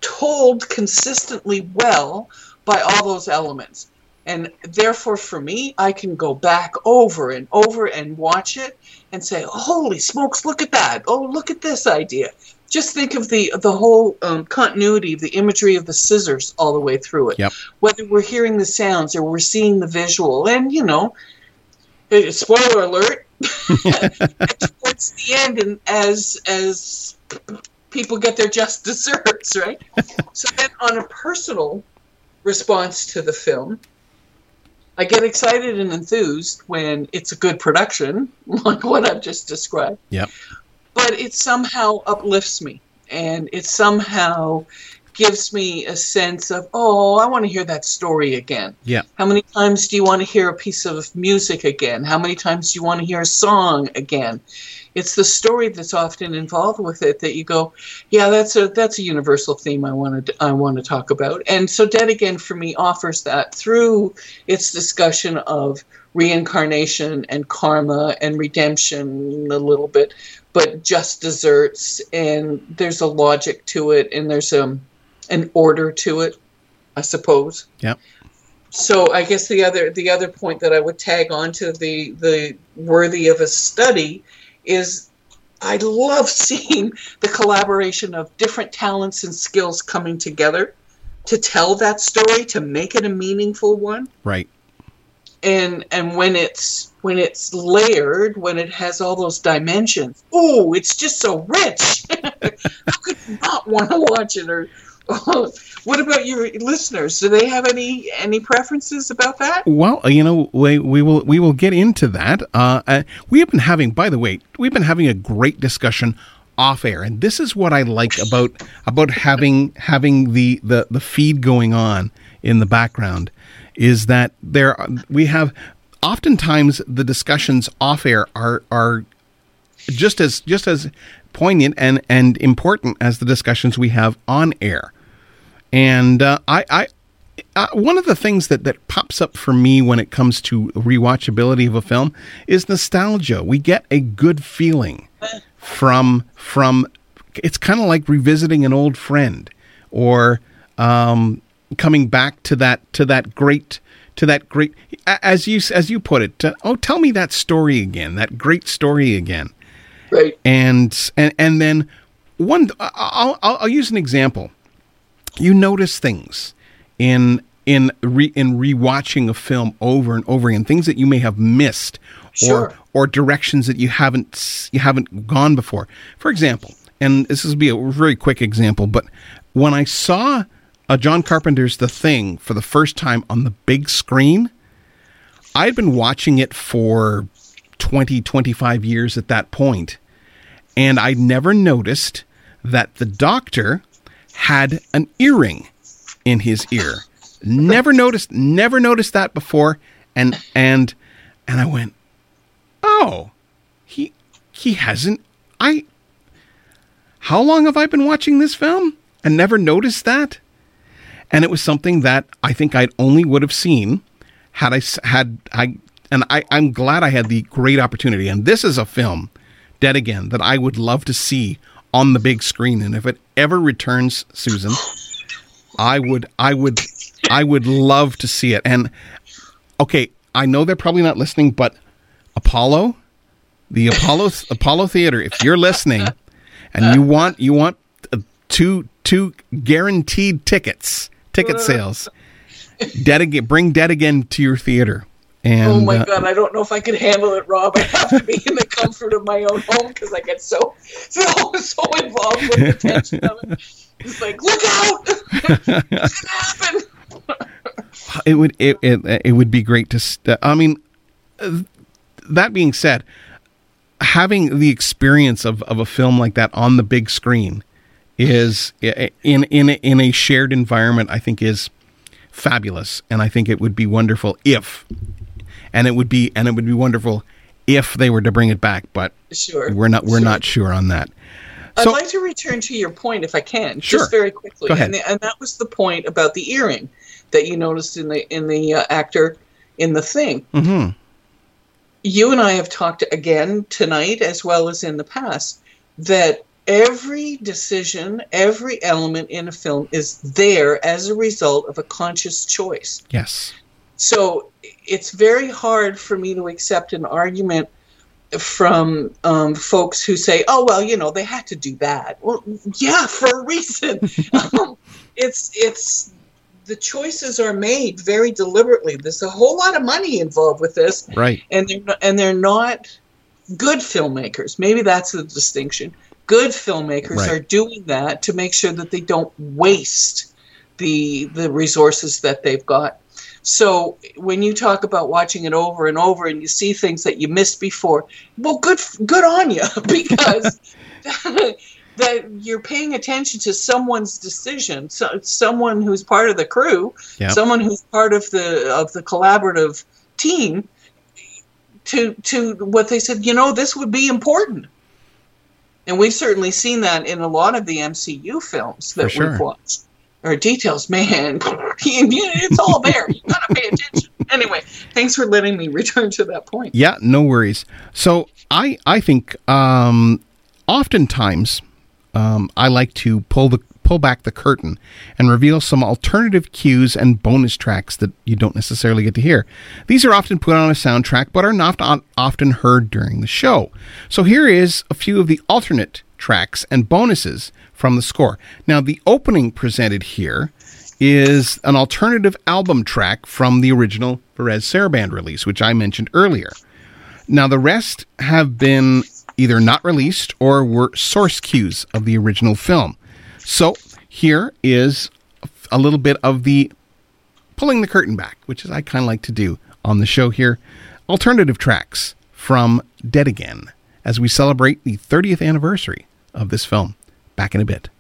told consistently well by all those elements. And therefore, for me, I can go back over and over and watch it and say, "Holy smokes! Look at that! Oh, look at this idea!" Just think of the the whole um, continuity of the imagery of the scissors all the way through it. Yep. Whether we're hearing the sounds or we're seeing the visual, and you know, eh, spoiler alert, towards the end, and as as people get their just desserts, right? so then, on a personal response to the film, I get excited and enthused when it's a good production, like what I've just described. Yep. But it somehow uplifts me, and it somehow gives me a sense of, oh, I want to hear that story again. Yeah. How many times do you want to hear a piece of music again? How many times do you want to hear a song again? It's the story that's often involved with it that you go, yeah, that's a that's a universal theme I want to I want to talk about. And so Dead Again for me offers that through its discussion of reincarnation and karma and redemption a little bit, but just desserts and there's a logic to it and there's um an order to it, I suppose Yep. so I guess the other the other point that I would tag on to the the worthy of a study is I love seeing the collaboration of different talents and skills coming together to tell that story to make it a meaningful one Right. and and when it's when it's layered when it has all those dimensions oh it's just so rich how could you not want to watch it or what about your listeners do they have any any preferences about that Well, you know, we, we will we will get into that. Uh, uh, we have been having, by the way, we've been having a great discussion off air, and this is what I like about about having having the the the feed going on in the background is that there we have oftentimes the discussions off air are are just as just as poignant and and important as the discussions we have on air. And uh, I, I uh, one of the things that that pops up for me when it comes to rewatchability of a film is nostalgia. We get a good feeling from from. It's kind of like revisiting an old friend, or um, coming back to that to that great to that great as you as you put it. uh, oh, tell me that story again. That great story again right and and and then one I'll, I'll, I'll use an example you notice things in in re, in rewatching a film over and over again things that you may have missed Sure. or or directions that you haven't you haven't gone before for example and this will be a very quick example but when i saw uh, john carpenter's the thing for the first time on the big screen i'd been watching it for 20 25 years at that point and I'd never noticed that the doctor had an earring in his ear. never noticed, never noticed that before, and and and I went, oh, he he hasn't. I. How long have I been watching this film and never noticed that? And it was something that I think I'd only would have seen had I had I. And I, I'm glad I had the great opportunity. And this is a film Dead Again that I would love to see on the big screen, and if it ever returns, Susan, I would, I would, I would love to see it. And okay, I know they're probably not listening, but Apollo, the Apollo Apollo Theater, if you're listening, and you want you want uh, two two guaranteed tickets, ticket sales, dead again, bring Dead Again to your theater. And, oh my uh, god, I don't know if I could handle it, Rob. I have to be in the comfort of my own home because I get so so so involved with the tension of it. It's like, look out! What's gonna happen? it would it, it it would be great to st- i mean uh, that being said having the experience of, of a film like that on the big screen is in in in a shared environment i think is fabulous and i think it would be wonderful if and it would be and it would be wonderful if they were to bring it back but Sure. we're not we're sure. not sure on that I'd like to return to your point, if I can, Sure. just very quickly. Go ahead. And, the, and that was the point about the earring that you noticed in the in the uh, actor in the thing. hmm You and I have talked again tonight, as well as in the past, that every decision, every element in a film is there as a result of a conscious choice. yes So it's very hard for me to accept an argument from um, folks who say, "Oh well, you know, they had to do that." Well, yeah, for a reason. um, it's it's the choices are made very deliberately. There's a whole lot of money involved with this, right and they're not, and they're not good filmmakers. Maybe that's the distinction. Good filmmakers Right. are doing that to make sure that they don't waste the the resources that they've got. So when you talk about watching it over and over and you see things that you missed before, well, good good on you because that you're paying attention to someone's decision, so someone who's part of the crew, Yeah. someone who's part of the of the collaborative team to to what they said, you know, this would be important. And we've certainly seen that in a lot of the MCU films that sure. we've watched. Or details, man, it's all there. You gotta pay attention. Anyway, thanks for letting me return to that point. Yeah, no worries. So I I think um, oftentimes um, I like to pull the pull back the curtain and reveal some alternative cues and bonus tracks that you don't necessarily get to hear. These are often put on a soundtrack, but are not often heard during the show. So here is a few of the alternate tracks and bonuses from the score. Now, the opening presented here is an alternative album track from the original Varèse Sarabande release, which I mentioned earlier. Now, the rest have been either not released or were source cues of the original film. So, here is a little bit of the pulling the curtain back, which is I kind of like to do on the show here. Alternative tracks from Dead Again as we celebrate the 30th anniversary of this film. Back in a bit.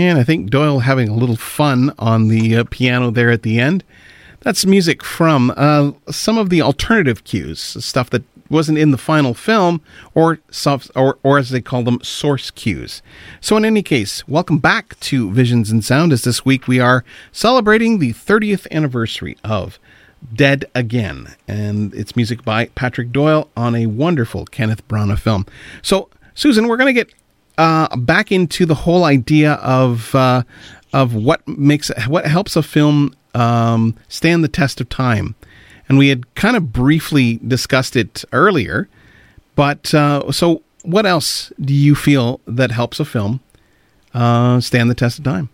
And I think Doyle having a little fun on the uh, piano there at the end. That's music from uh, some of the alternative cues, stuff that wasn't in the final film, or, soft, or or as they call them, source cues. So, in any case, welcome back to Visions in Sound. As this week we are celebrating the 30th anniversary of Dead Again, and it's music by Patrick Doyle on a wonderful Kenneth Branagh film. So, Susan, we're going to get uh, back into the whole idea of uh, of what makes what helps a film um, stand the test of time, and we had kind of briefly discussed it earlier. But uh, so, what else do you feel that helps a film uh, stand the test of time?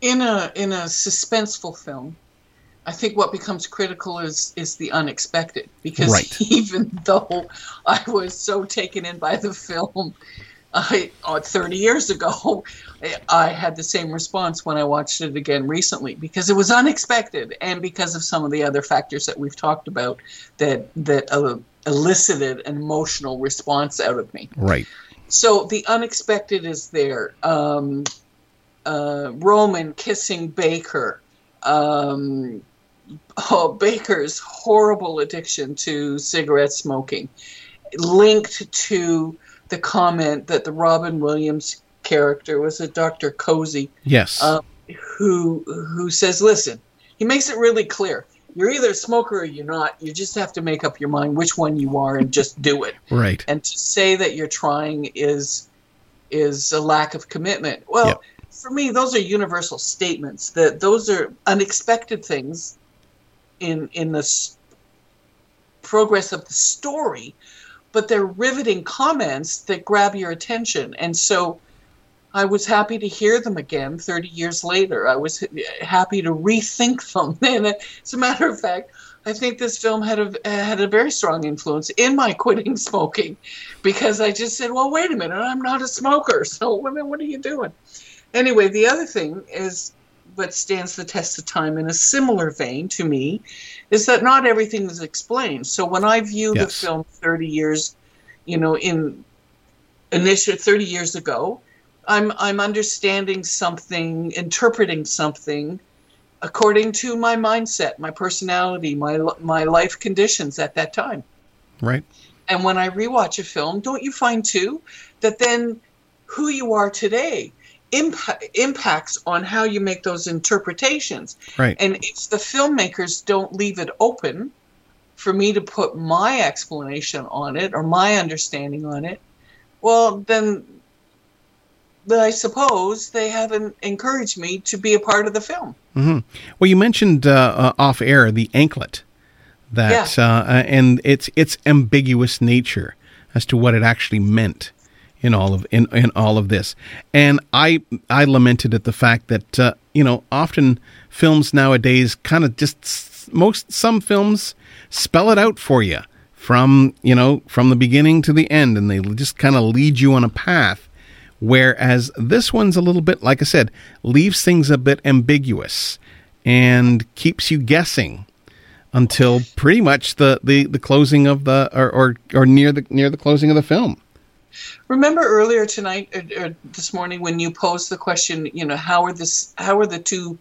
In a in a suspenseful film, I think what becomes critical is is the unexpected because Right. even though I was so taken in by the film, I uh, 30 years ago, I, I had the same response when I watched it again recently because it was unexpected and because of some of the other factors that we've talked about that that uh, elicited an emotional response out of me. Right. So the unexpected is there. Um, uh, Roman kissing Baker. Um, oh, Baker's horrible addiction to cigarette smoking, linked to the comment that the Robin Williams character was a Dr. Cozy Yes. um, who who says, "Listen," he makes it really clear. You're either a smoker or you're not. You just have to make up your mind which one you are and just do it. right. And to say that you're trying is is a lack of commitment. Well, Yep. for me, those are universal statements. That those are unexpected things in in the progress of the story, but they're riveting comments that grab your attention. And so, I was happy to hear them again 30 years later. I was happy to rethink them. And as a matter of fact, I think this film had a had a very strong influence in my quitting smoking, because I just said, "Well, wait a minute, I'm not a smoker, so what what are you doing?" Anyway, the other thing is what stands the test of time in a similar vein to me is that not everything is explained. So when I view the film 30 years, you know, in initial 30 years ago, I'm I'm understanding something, interpreting something according to my mindset, my personality, my my life conditions at that time. Right. And when I rewatch a film, don't you find too that then who you are today impa- impacts on how you make those interpretations? Right. And if the filmmakers don't leave it open for me to put my explanation on it or my understanding on it, well, then I suppose they haven't encouraged me to be a part of the film. hmm Well, you mentioned uh, uh, off air the anklet, that uh, uh, and its its ambiguous nature as to what it actually meant in all of in, in all of this, and I I lamented at the fact that uh, you know often films nowadays kind of just most some films spell it out for you from you know from the beginning to the end, and they just kind of lead you on a path. Whereas this one's a little bit like i said leaves things a bit ambiguous and keeps you guessing until pretty much the, the, the closing of the or, or or near the near the closing of the film Remember earlier tonight or, or this morning when you posed the question, you know, how are this how are the two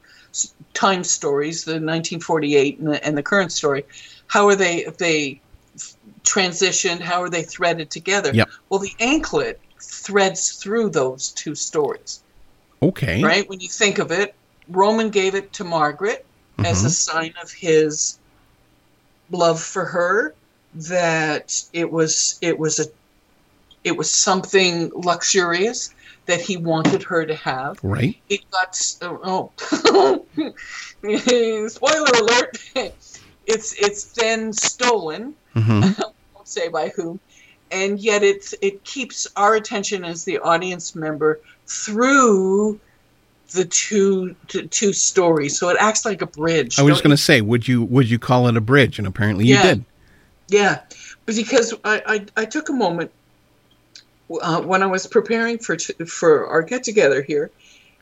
time stories, the 1948 and the, and the current story, how are they they transitioned, how are they threaded together? Yep. Well, the anklet threads through those two stories. okay right? When you think of it, Roman gave it to Margaret as mm-hmm. a sign of his love for her. That it was it was a it was something luxurious that he wanted her to have. right It got oh, oh. spoiler alert! It's it's then stolen hmm won't say by whom, and yet it's it keeps our attention as the audience member through the two t- two stories. So it acts like a bridge. i was just going to say would you would you call it a bridge and apparently you Yeah. did yeah, because I, I I took a moment uh, when I was preparing for t- for our get together here.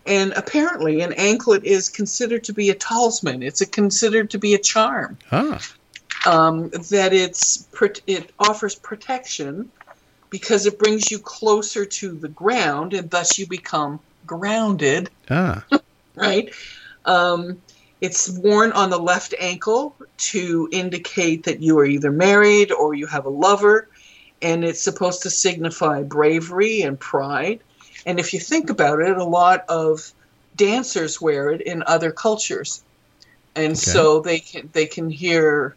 And apparently, an anklet is considered to be a talisman. It's a, considered to be a charm. ah um, that it's it offers protection because it brings you closer to the ground and thus you become grounded, Ah, right? Um, it's worn on the left ankle to indicate that you are either married or you have a lover, and it's supposed to signify bravery and pride. And if you think about it, a lot of dancers wear it in other cultures, and so they can they can hear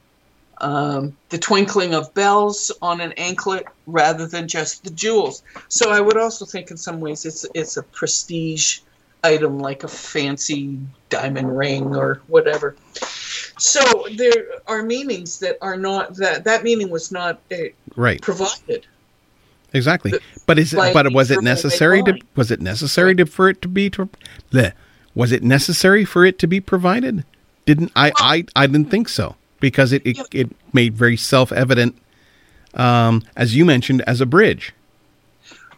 um, the twinkling of bells on an anklet rather than just the jewels. So I would also think in some ways it's it's a prestige item like a fancy diamond ring or whatever. So there are meanings that are not that that meaning was not uh, right. provided. Exactly. But is it, but was it necessary to was it necessary to for it to be to bleh. was it necessary for it to be provided? Didn't I I I didn't think so because it it, it made very self evident um as you mentioned as a bridge.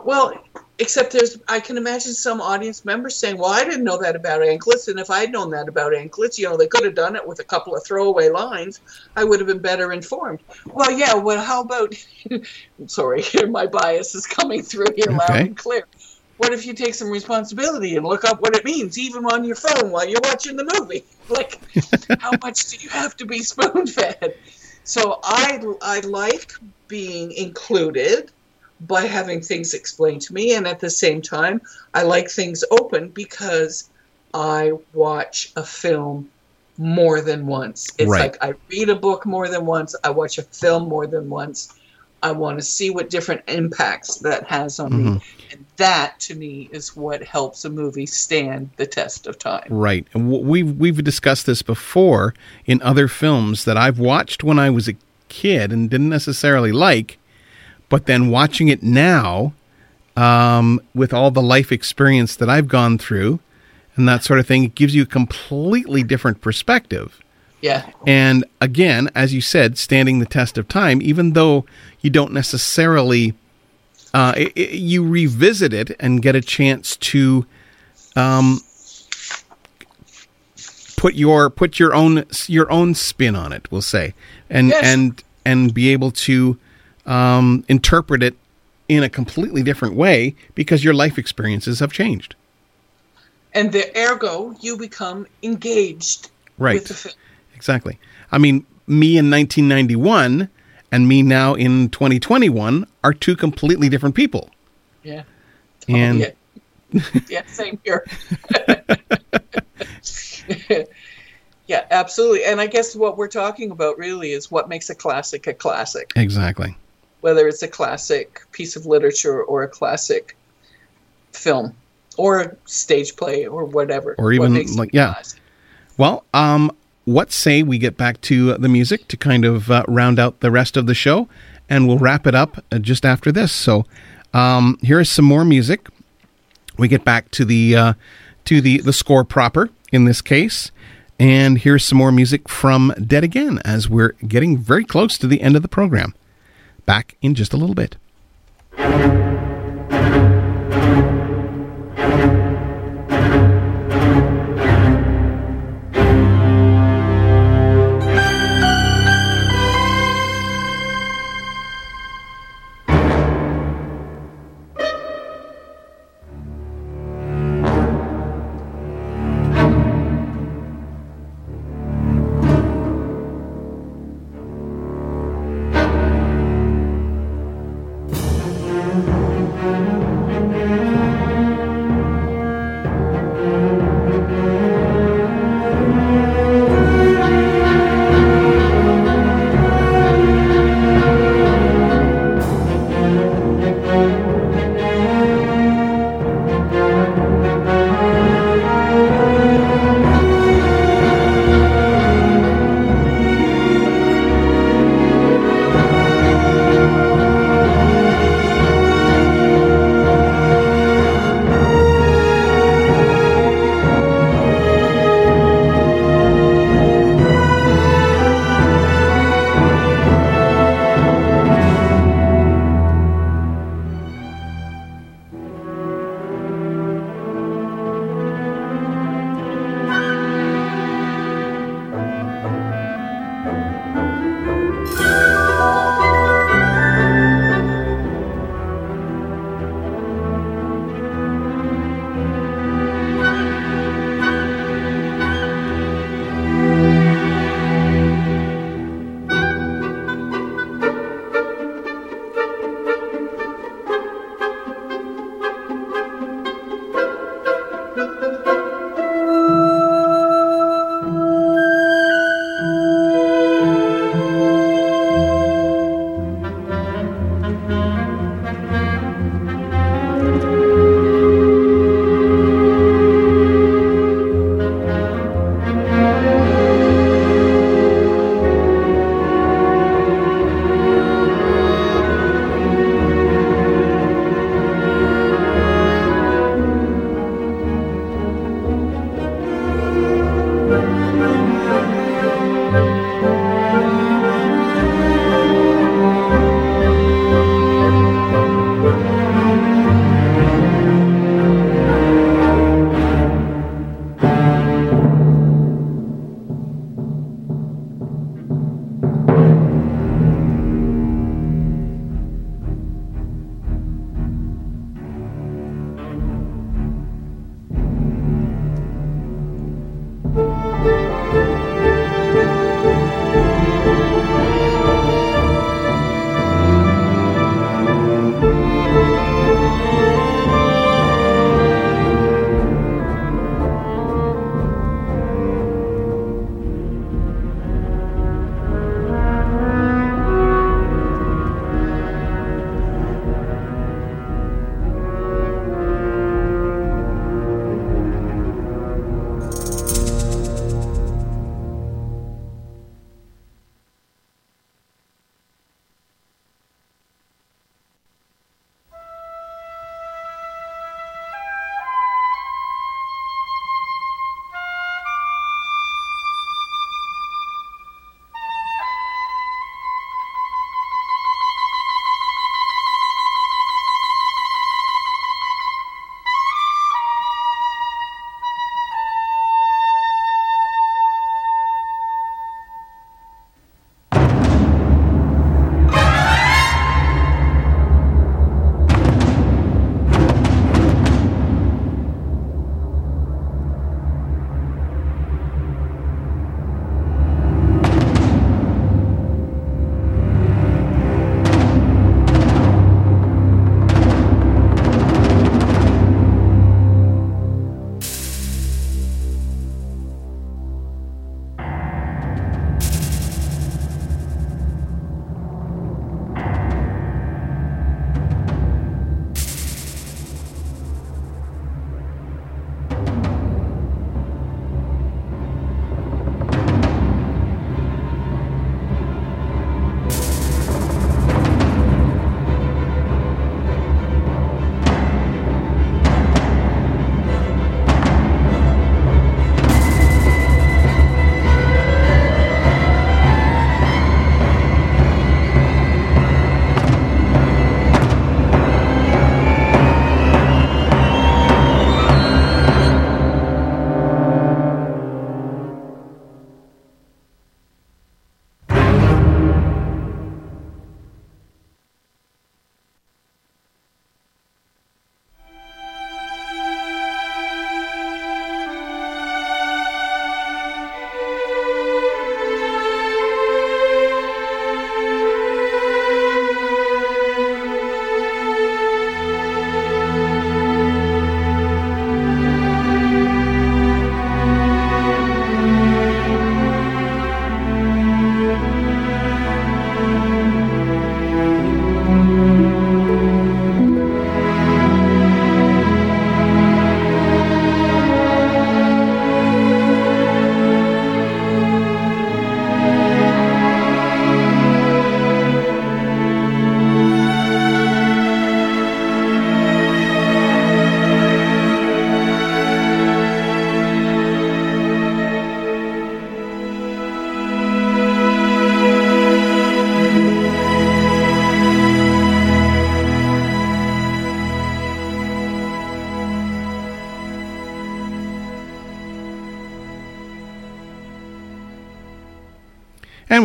Well, except there's, I can imagine some audience members saying, "Well, I didn't know that about anklets, and if I'd known that about anklets, you know, they could have done it with a couple of throwaway lines. I would have been better informed." Well, yeah. Well, how about? sorry, my bias is coming through here loud and clear. What if you take some responsibility and look up what it means, even on your phone while you're watching the movie? Like, how much do you have to be spoon fed? So I I like being included by having things explained to me, and at the same time, I like things open because I watch a film more than once. It's Right. like I read a book more than once, I watch a film more than once. I want to see what different impacts that has on me. Mm-hmm. And that to me is what helps a movie stand the test of time. Right. And w- we've we've discussed this before in other films that I've watched when I was a kid and didn't necessarily like, but then watching it now um, with all the life experience that I've gone through and that sort of thing, it gives you a completely different perspective. Yeah. And again, as you said, standing the test of time, even though you don't necessarily, uh, i i you revisit it and get a chance to um, put your put your own your own spin on it. We'll say, and Yes. and and be able to um, interpret it in a completely different way because your life experiences have changed. And the ergo, you become engaged Right. with the film. Exactly. I mean, me in 1991 and me now in 2021 are two completely different people. Yeah. And yeah. yeah, same here. yeah, absolutely. And I guess what we're talking about really is what makes a classic a classic, exactly. Whether it's a classic piece of literature or a classic film or a stage play or whatever. Or even like yeah. classic. Well, um what say we get back to the music to kind of uh, round out the rest of the show and we'll wrap it up uh, just after this. So, um here is some more music. We get back to the uh to the the score proper in this case. And here's some more music from Dead Again as we're getting very close to the end of the program. Back in just a little bit.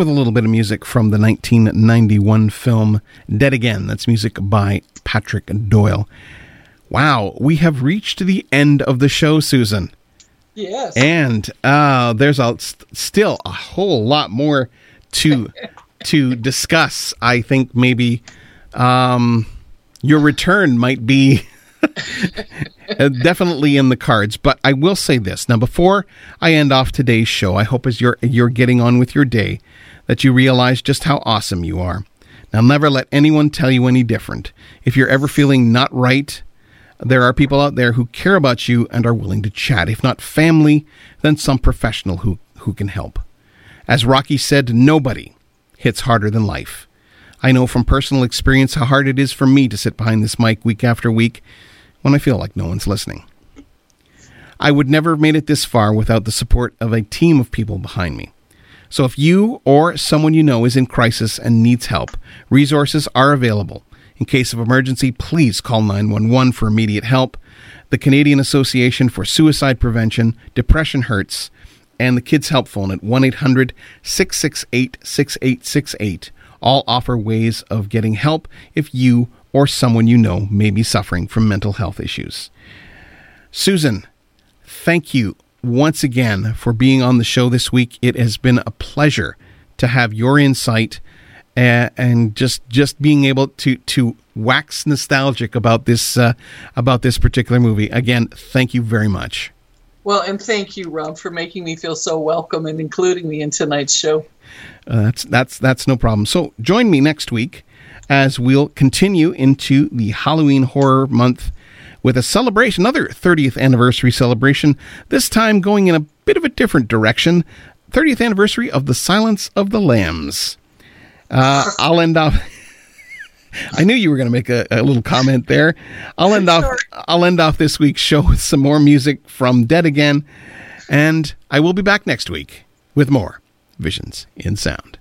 With a little bit of music from the 1991 film Dead Again. That's music by Patrick Doyle. Wow, we have reached the end of the show, Susan. Yes. And uh, there's a, st- still a whole lot more to to discuss. I think maybe um, your return might be definitely in the cards. But I will say this now: before I end off today's show, I hope as you're you're getting on with your day that you realize just how awesome you are. Now, never let anyone tell you any different. If you're ever feeling not right, there are people out there who care about you and are willing to chat. If not family, then some professional who, who can help. As Rocky said, nobody hits harder than life. I know from personal experience how hard it is for me to sit behind this mic week after week when I feel like no one's listening. I would never have made it this far without the support of a team of people behind me. So if you or someone you know is in crisis and needs help, resources are available. In case of emergency, please call 911 for immediate help. The Canadian Association for Suicide Prevention, Depression Hurts, and the Kids Help Phone at 1 800 668 6868 all offer ways of getting help if you or someone you know may be suffering from mental health issues. Susan, thank you once again for being on the show this week. It has been a pleasure to have your insight and, and just just being able to to wax nostalgic about this uh, about this particular movie. Again, thank you very much. Well, and thank you, Rob, for making me feel so welcome and including me in tonight's show. Uh, that's that's that's no problem. So join me next week as we'll continue into the Halloween horror month with a celebration, another 30th anniversary celebration. This time going in a bit of a different direction. 30th anniversary of the Silence of the Lambs. Uh, I'll end off. I knew you were going to make a, a, little comment there. I'll end off. I'll end off this week's show with some more music from Dead Again, and I will be back next week with more Visions in Sound.